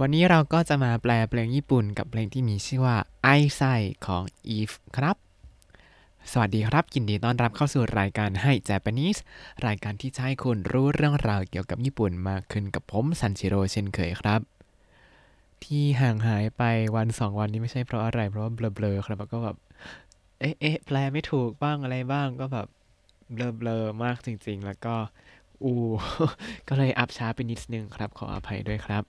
วันนี้เราก็จะมาแปลเพลงญี่ปุ่นกับเพลงที่มีชื่อว่าไอไซของ Eve ครับ สวัสดีครับยินดีต้อนรับเข้าสู่รายการให้ Japanese รายการที่จะให้คุณรู้เรื่องราวเกี่ยวกับญี่ปุ่นมากขึ้นกับผมซันชิโร่เช่นเคยครับ ที่ห่างหายไปวันสองวันนี้ไม่ใช่เพราะอะไร เพราะว่าเบลอๆครับแล้วก็แบบเอ๊ะเอ๊ะแปลไม่ถูกบ้างอะไรบ้างก็แบบเบลอๆมากจริง ๆ แล้วก็ อู ก็เลยอัพช้าไปนิดนึงครับ ขออภัยด้วยครับ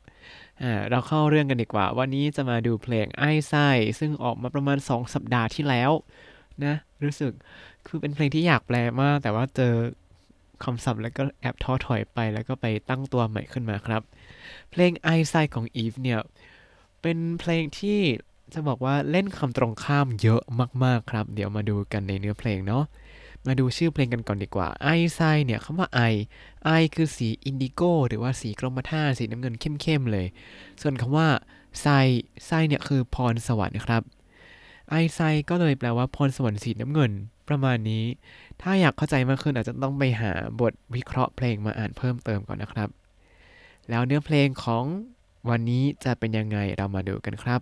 อ่า เราเข้าเรื่องกันดีกว่า วันนี้จะมาดูเพลงไอ้ไส้ซึ่งออกมาประมาณ 2 สัปดาห์ที่แล้วนะ รู้สึก คือเป็นเพลงที่อยากแปลมาก แต่ว่าเจอคำศัพท์แล้วก็แอบท้อถอยไป แล้วก็ไปตั้งตัวใหม่ขึ้นมาครับ เพลงไอไซของ Eve เนี่ย เป็นเพลงที่จะบอกว่าเล่นคำตรงข้ามเยอะมาก ๆ ครับ เดี๋ยวมาดูกันในเนื้อเพลงเนาะ มาดูชื่อเพลงกันก่อนดีกว่าไอไซเนี่ยคำว่าไอไอคือสีอินดิโกหรือว่าสีกรมท่าสีน้ำเงินเข้มๆเลย ส่วนคำว่าไซไซเนี่ยคือพรสวรรค์นะครับไอไซก็เลยแปลว่าพรสวรรค์สีน้ำเงิน ประมาณนี้ ถ้าอยากเข้าใจมากขึ้นอาจจะต้องไปหาบทวิเคราะห์เพลงมาอ่านเพิ่มเติมก่อนนะครับ แล้วเนื้อเพลงของวันนี้จะเป็นยังไงเรามาดูกันครับ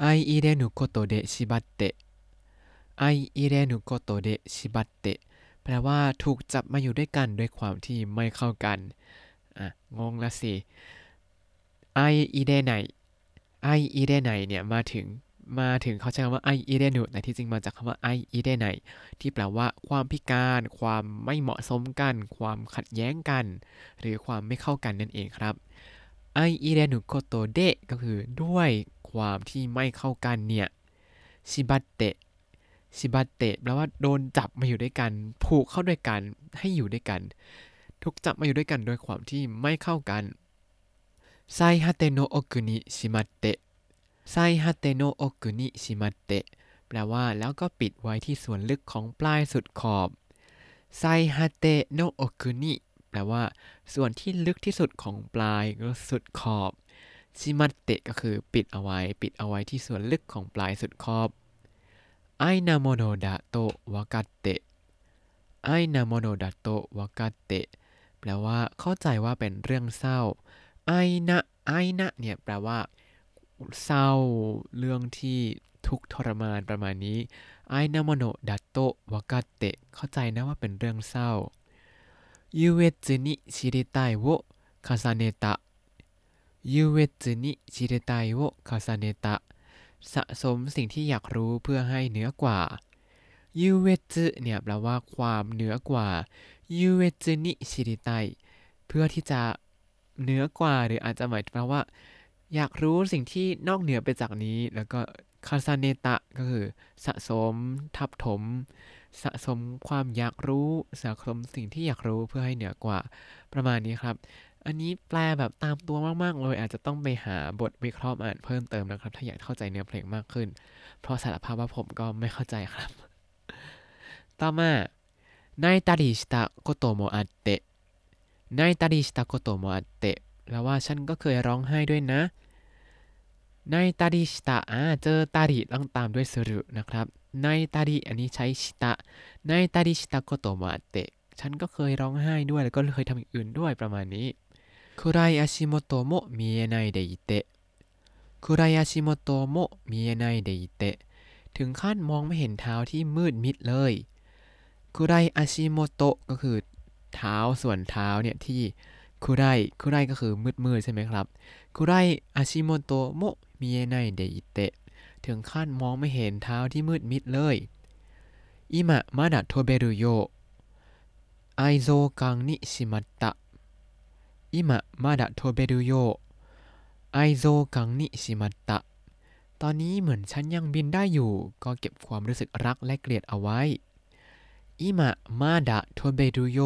相容れぬことで縛って 相容れぬことで縛って แปลว่าถูกจับมาอยู่ด้วยกันด้วยความที่ไม่เข้ากันอะงงละสิไออิเรไนไออิเรไนเนี่ยมาถึงมาถึงเขาใช้คำว่าไออิเรนุแต่ที่จริงมาจากคำว่าไออิเรไนที่แปลว่าความพิการ ความไม่เหมาะสมกัน ความขัดแย้งกัน หรือความไม่เข้ากันนั่นเองครับ相容れぬことで ก็คือด้วยความที่ไม่เข้ากันเนี่ย縛って 縛って แปลว่าโดนจับมาอยู่ด้วยกัน ผูกเข้าด้วยกันให้อยู่ด้วยกัน ถูกจับมาอยู่ด้วยกันโดยความที่ไม่เข้ากัน最果ての奥にしまって 最果ての奥にしまって แปลว่าแล้วก็ปิดไว้ที่ส่วนลึกของปลายสุดขอบ 最ฮาเตโนโอกุนิแปลว่า ส่วนที่ลึกที่สุดของปลายก็สุดขอบしまって ก็คือปิดเอาไว้ ปิดเอาไว้ที่ส่วนลึกของปลายสุดขอบ 哀なものだと分かって 哀なものだと分かって แปลว่าเข้าใจว่าเป็นเรื่องเศร้า哀な 哀な เนี่ยแปลว่า เศร้าเรื่องที่ทุกข์ทรมานประมาณนี้哀なものだと分かって เข้าใจนะว่าเป็นเรื่องเศร้า優越に知りたいを重ねた 優越に知りたいを重ねた สะสมสิ่งที่อยากรู้เพื่อให้เหนือกว่ายูเวจิเนี่ยแปลว่าความเหนือกว่า優越に知りたい เพื่อที่จะเหนือกว่าหรืออาจจะหมายถึงว่า อยากรู้สิ่งที่นอกเหนือไปจากนี้ แล้วก็重ねた ก็คือ สะสม ทับถม สะสมความอยากรู้สะสมสิ่งที่อยากรู้เพื่อให้เหนือกว่า ประมาณนี้ครับ อันนี้แปลแบบตามตัวมากๆเลยอาจจะต้องไปหาบทวิเคราะห์อ่านเพิ่มเติมนะครับ ถ้าอยากเข้าใจเนื้อเพลงมากขึ้น เพราะสารภาพว่าผมก็ไม่เข้าใจครับ ต่อมา 泣いたりしたこともあって 泣いたりしたこともあって แปลว่าฉันก็เคยร้องไห้ด้วยนะ泣いたりした อ่าเจอ たり ต้องตามด้วย する นะครับ 泣いたり อันนี้ใช้ した 泣いたりしたこともあって ฉันก็เคยร้องไห้ด้วยแล้วก็เคยทำอย่างอื่นด้วยประมาณนี้ 暗い足元も見えないでいて 暗い足元も見えないでいて ถึงขั้นมองไม่เห็นเท้าที่มืดมิดเลยคุไรอาชิโมโตะก็คือเท้าส่วนเท้าเนี่ยที่คุไรคุไรก็คือมืดมืดใช่ไหมครับคุไรอาชิโมโตโมมิเอไนเดอิเตะถึงขั้นมองไม่เห็นเท้าที่มืดมิดเลย今まだ飛べるよう愛憎感にしまった 今まだ飛べるよう愛憎感にしまった ตอนนี้เหมือนฉันยังบินได้อยู่ ก็เก็บความรู้สึกรักและเกลียดเอาไว้อิมะมาดะโทเบรุโย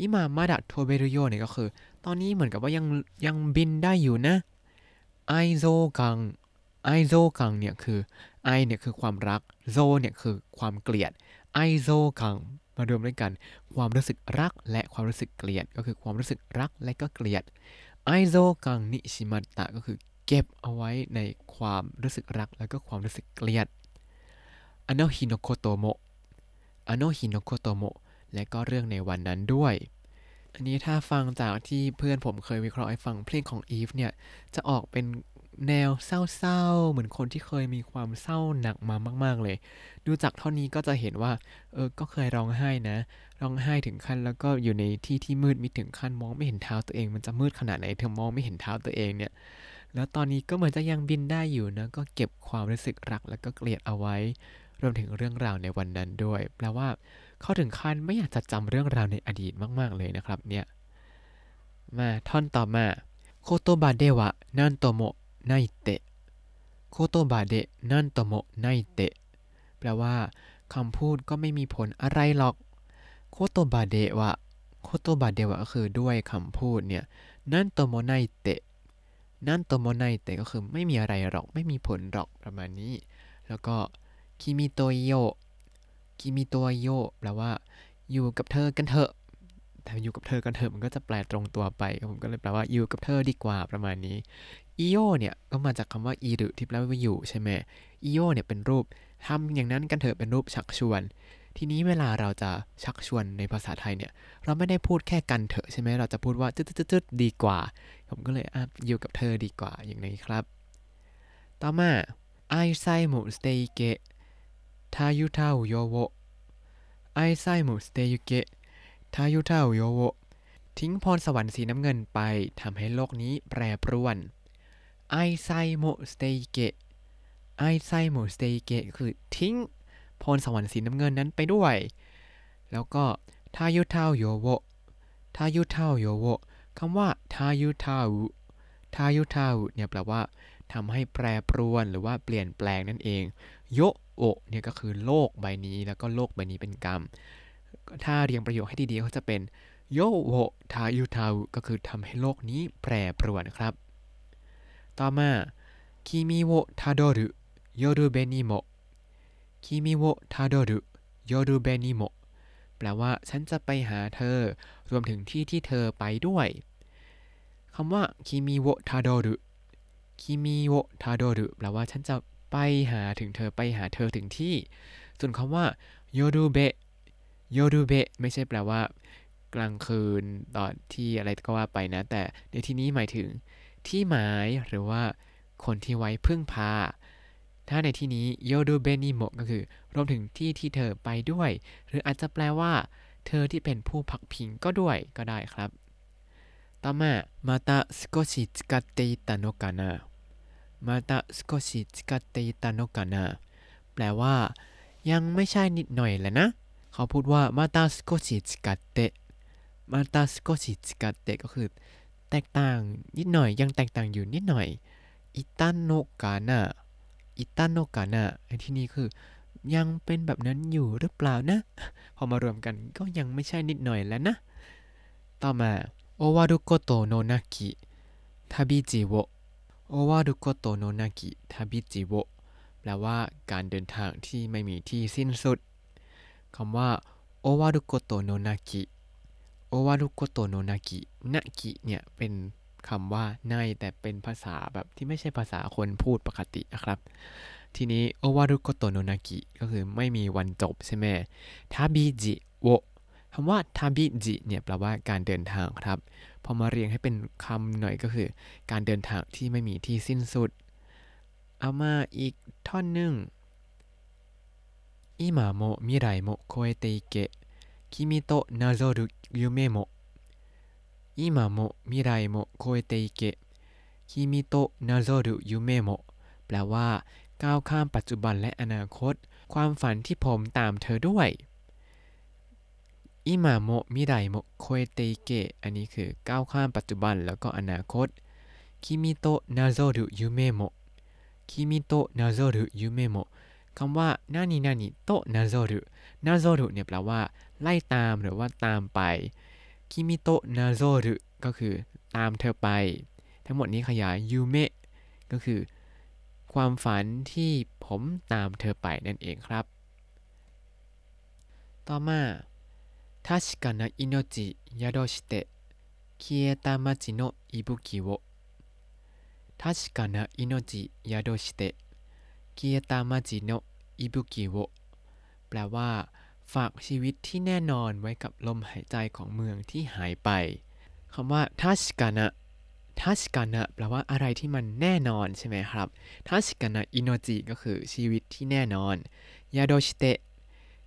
อิมามาดะโทเบรุโยเนี่ยก็คือ ตอนนี้เหมือนกับว่ายังยังบินได้อยู่นะไอโซกังไอโซกังเนี่ยคือไอเนี่ยคือความรักโซเนี่ยคือความเกลียดไอโซกัง มารวมด้วยกัน ความรู้สึกรักและความรู้สึกเกลียด ก็คือความรู้สึกรักและก็เกลียดไอโซกังนิชิมัตตะก็คือเก็บเอาไว้ในความรู้สึกรักแล้วก็ความรู้สึกเกลียดあの日のことも あの日のことも และก็เรื่องในวันนั้นด้วย อันนี้ถ้าฟังจากที่เพื่อนผมเคยวิเคราะห์ให้ฟังเพลงของ Eve เนี่ย จะออกเป็น แนวเศร้าๆ เหมือนคนที่เคยมีความเศร้าหนักมามาก ๆ เลย ดูจากเท่านี้ก็จะเห็นว่า เออ ก็เคยร้องไห้นะ ร้องไห้ถึงขั้นแล้วก็อยู่ในที่ที่มืดมิดถึงขั้นมองไม่เห็นเท้าตัวเอง มันจะมืดขนาดไหนเธอมองไม่เห็นเท้าตัวเองเนี่ย แล้วตอนนี้ก็เหมือนจะยังบินได้อยู่นะ ก็เก็บความรู้สึกรักแล้วก็เกลียดเอาไว้ รวมถึงเรื่องราวในวันนั้นด้วย แปลว่าเขาถึงขั้นไม่อยากจะจำเรื่องราวในอดีตมาก ๆ เลยนะครับ เนี่ย มาท่อนต่อมา言葉では何ともないって 言葉では何ともないって แปลว่าคำพูดก็ไม่มีผลอะไรหรอกโคโตบาเดะวะโคโตบาเดวะก็คือด้วยคำพูดเนี่ย何ともないって 何ともないって ก็คือไม่มีอะไรหรอก ไม่มีผลหรอกประมาณนี้ แล้วก็คิมิโตโยคิมิโตโยแปลว่า อยู่กับเธอกันเถอะ อยู่กับเธอกันเถอะมันก็จะแปลตรงตัวไปผมก็เลยแปลว่าอยู่กับเธอดีกว่าประมาณนี้いよう เนี่ยก็มาจากคำว่า いる ที่แปลว่าอยู่ใช่ไหมいよう เนี่ยเป็นรูปทำอย่างนั้นกันเถอะเป็นรูปชักชวน ทีนี้เวลาเราจะชักชวนในภาษาไทยเนี่ย เราไม่ได้พูดแค่กันเถอะใช่ไหมเราจะพูดว่าจุดจุดจุดดีกว่า ผมก็เลยอะอยู่กับเธอดีกว่าอย่างนี้ครับ ต่อมา 藍才も捨ててけ 揺蕩う世を 藍才も捨ててけ 揺蕩う世を ทิ้งพรสวรรค์สีน้ำเงินไปทำให้โลกนี้แปรปรวน藍才も捨ててけ 藍才も捨ててけ คือทิ้งพรสวรรค์สีน้ำเงินนั้นไปด้วย แล้วก็ทายุทาโยโวทายุทาโยโวคำว่าทายุทาทายุทาเนี่ยแปลว่าทำให้แปรปรวนหรือว่าเปลี่ยนแปลงนั่นเอง โยโอเนี่ยก็คือโลกใบนี้แล้วก็โลกใบนี้เป็นกรรม ถ้าเรียงประโยคให้ดีๆก็จะเป็นโยโวทายุทาอุก็คือทำให้โลกนี้แปรปรวนครับ ต่อมา 君を辿る寄る辺にも 君を辿る寄る辺にも แปลว่าฉันจะไปหาเธอ รวมถึงที่ที่เธอไปด้วยคำว่าคิมิโวทาโดรุคิมิโวทาโดรุแปลว่าฉันจะไปหาถึงเธอไปหาเธอถึงที่ ส่วนคำว่า寄る辺 寄る辺 ไม่ใช่แปลว่ากลางคืนตอนที่อะไรก็ว่าไปนะ แต่ในที่นี้หมายถึงที่หมายหรือว่าคนที่ไว้พึ่งพา ถ้าในที่นี้寄る辺にも ก็คือรวมถึงที่ที่เธอไปด้วย หรืออาจจะแปลว่า เธอที่เป็นผู้พักพิงก็ด้วยก็ได้ครับต่อมา まだ少し違ってたのかな まだ少し違ってたのかな แปลว่า ยังไม่ใช่นิดหน่อยแหละนะ เขาพูดว่าまだ少し違って まだ少し違って ก็คือ แตกต่างนิดหน่อยยังแตกต่างอยู่นิดหน่อยいたのかな いたのかな ไอที่นี่คือยังเป็นแบบนั้นอยู่หรือเปล่านะ พอมารวมกันก็ยังไม่ใช่นิดหน่อยแล้วนะ ต่อมา 終わることの無き旅路を 終わることの無き旅路をแปลว่าการเดินทางที่ไม่มีที่สิ้นสุด คำว่าโอวารุโกโตโนนากิโอวารุโกโตโนนากินากิเนี่ยเป็นคำว่าในแต่เป็นภาษาแบบที่ไม่ใช่ภาษาคนพูดปกตินะครับ ทีนี้โอวารุโกโตโนนากิก็คือไม่มีวันจบใช่ไหมทาบิจิโวคำว่าทาบิจิเนี่ยแปลว่าการเดินทางครับ พอมาเรียงให้เป็นคำหน่อยก็คือ การเดินทางที่ไม่มีที่สิ้นสุด เอามาอีกท่อนหนึ่ง อิมาโมมิไรโมโคเอเตเกะ君となぞる夢も今も未来も超えていけ君となぞる夢もแปลว่า ก้าวข้ามปัจจุบันและอนาคต ความฝันที่ผมตามเธอด้วยอิมาโมมิไรโมโคเอเตเกะอันนี้คือก้าวข้ามปัจจุบันแล้วก็อนาคตคิมิโตนาโซรุยูเมโมคิมิโตนาโซรุยูเมโม คำว่า 何々となぞる なぞる เนี่ยแปลว่า ไล่ตามหรือว่าตามไป君となぞる ก็คือตามเธอไป ทั้งหมดนี้ขยายยูเมะก็คือ ความฝันที่ผมตามเธอไปนั่นเองครับ ต่อมาทาชิกานะอิโนจิ宿して 消えた街の息吹を 確かな命宿して 消えた街の息吹を แปลว่า ฝากชีวิตที่แน่นอนไว้กับลมหายใจของเมืองที่หายไปคำว่า 確かな 確かな แปลว่าอะไรที่มันแน่นอนใช่ไหมครับทัชกานะอินโนจิก็คือชีวิตที่แน่นอน 宿して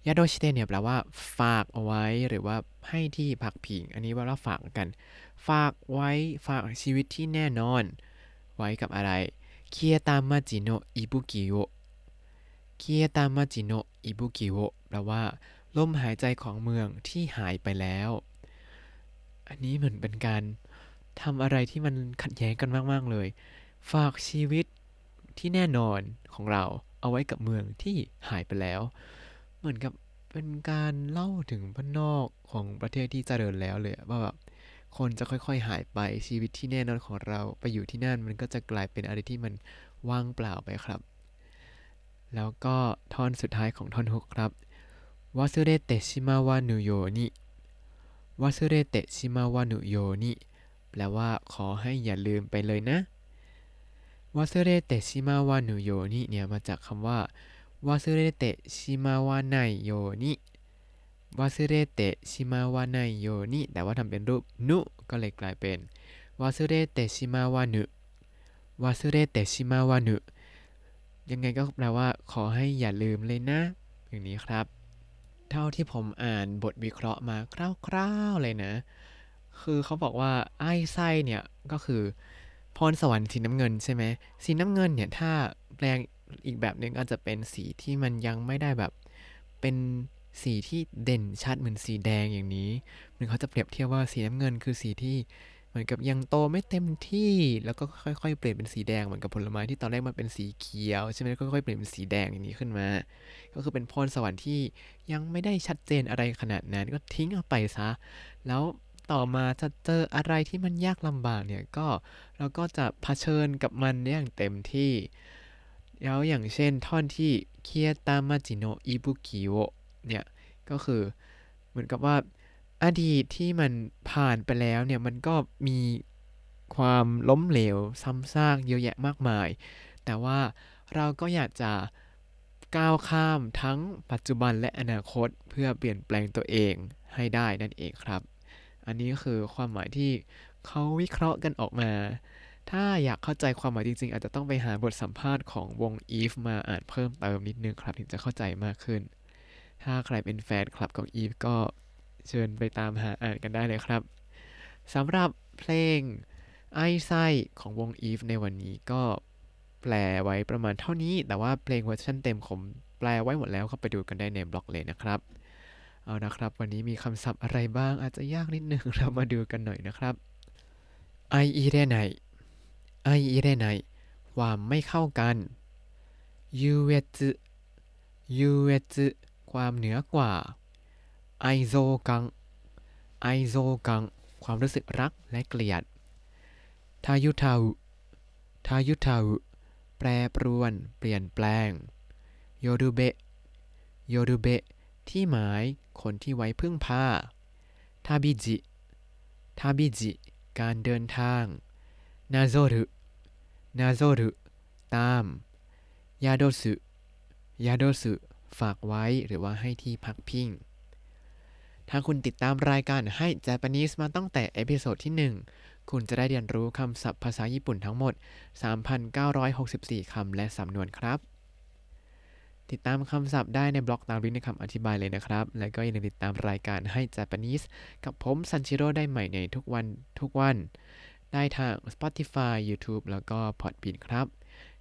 ยาโดชิเตะเนี่ยแปลว่า ฝากเอาไว้หรือว่าให้ที่พักผิง อันนี้ว่าเราฝากกัน ฝากไว้ฝากชีวิตที่แน่นอน ไว้กับอะไรเคียตามาจิโนอิบุกิโย เคียตามาจิโนอิบุกิโอแปลว่า ลมหายใจของเมืองที่หายไปแล้ว อันนี้เหมือนเป็นการทำอะไรที่มันขัดแย้งกันมาก ๆ เลย ฝากชีวิตที่แน่นอนของเราเอาไว้กับเมืองที่หายไปแล้ว เหมือนกับเป็นการเล่าถึงบ้านนอกของประเทศที่เจริญแล้วเลยว่าแบบคนจะค่อยๆหายไปชีวิตที่แน่นอนของเรา ไปอยู่ที่นั่นมันก็จะกลายเป็นอะไรที่มันว่างเปล่าไปครับ แล้วก็ท่อนสุดท้ายของท่อนฮุกครับวาสุเรเตชิมาวานุโยนิวาสุเรเตชิมาวานุโยนิแปลว่าขอให้อย่าลืมไปเลยนะวาสุเรเตชิมาวานุโยนิเนี่ยมาจากคำว่าวาสุเรเตชิมาวาไนโยนิวาสุเรเตชิมาวาไนโยนิแต่ว่าทำเป็นรูปนุก็เลยกลายเป็นวาสุเรเตชิมาวานุวาสุเรเตชิมาวานุ ยังไงก็แปลว่า ขอให้อย่าลืมเลยนะ อย่างนี้ครับ เท่าที่ผมอ่านบทวิเคราะห์มาคร่าวๆเลยนะ คือเขาบอกว่าไอ้ไส้เนี่ยก็คือ พรสวรรค์สีน้ำเงินใช่ไหมสีน้ำเงินเนี่ยถ้าแปลงอีกแบบหนึ่งอาจจะเป็นสีที่มันยังไม่ได้แบบ เป็นสีที่เด่นชัดเหมือนสีแดงอย่างนี้มันเขาจะเปรียบเทียบว่าสีน้ำเงินคือสีที่ เหมือนกับยังโตไม่เต็มที่แล้วก็ค่อยๆ เปลี่ยนเป็นสีแดงเหมือนกับผลไม้ที่ตอนแรกมันเป็นสีเขียวใช่ไหมก็ค่อยๆเปลี่ยนเป็นสีแดงอย่างนี้ขึ้นมา ก็คือเป็นพรสวรรค์ที่ยังไม่ได้ชัดเจนอะไรขนาดนั้นก็ทิ้งเอาไปซะ แล้วต่อมาจะเจออะไรที่มันยากลำบากเนี่ยก็เราก็จะเผชิญกับมันอย่างเต็มที่แล้วอย่างเช่นท่อนที่เคียตามาจิโนอิบุกิโอเนี่ยก็คือเหมือนกับว่า อดีตที่มันผ่านไปแล้วเนี่ยมันก็มีความล้มเหลวซ้ำซากเยอะแยะมากมาย แต่ว่าเราก็อยากจะก้าวข้ามทั้งปัจจุบันและอนาคตเพื่อเปลี่ยนแปลงตัวเองให้ได้นั่นเองครับ อันนี้คือความหมายที่เขาวิเคราะห์กันออกมา ถ้าอยากเข้าใจความหมายจริง ๆ อาจจะต้องไปหาบทสัมภาษณ์ของวง Eve มาอ่านเพิ่มเติมนิดนึงครับ ถึงจะเข้าใจมากขึ้น ถ้าใครเป็นแฟนคลับของ Eve ก็ เชิญไปตามหาอ่านกันได้เลยครับสำหรับเพลงไอไส้ของวง Eve ในวันนี้ก็แปลไว้ประมาณเท่านี้ แต่ว่าเพลงเวอร์ชันเต็มผมแปลไว้หมดแล้วเข้าไปดูกันได้ในบล็อกเลยนะครับ เอานะครับ วันนี้มีคำศัพท์อะไรบ้างอาจจะยากนิดนึงเรามาดูกันหน่อยนะครับไออีเรไนไออีเรไนความไม่เข้ากันยูเวซึยูเวซึความเหนือกว่า ไอโซกัง ไอโซกัง ความรู้สึกรักและเกลียด ทายุทาอุทายุทาอุแปรปรวน เปลี่ยนแปลง โยรุเบะ โยรุเบะ ที่หมาย คนที่ไว้พึ่งพา ทาบิจิ ทาบิจิ การเดินทาง นาโซรุ นาโซรุ ตาม ยาโดสุ宿すฝากไว้หรือว่าให้ที่พักพิง ถ้าคุณติดตามรายการให้ Japanese มาตั้งแต่ episode ที่ 1 คุณจะได้เรียนรู้คำศัพท์ภาษาญี่ปุ่นทั้งหมด 3,964 คำและสำนวนครับ ติดตามคำศัพท์ได้ในบล็อกตามลิงก์ในคำอธิบายเลยนะครับ และก็อย่าลืมติดตามรายการให้ Japanese กับผมซันชิโร่ได้ใหม่ในทุกวันทุกวัน ได้ทาง Spotify YouTube แล้วก็ Podbean ครับ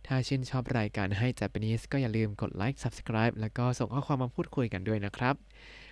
ถ้าชื่นชอบรายการให้ Japanese ก็อย่าลืมกดไลค์ Subscribe แล้วก็ส่งข้อความมาพูดคุยกันด้วยนะครับ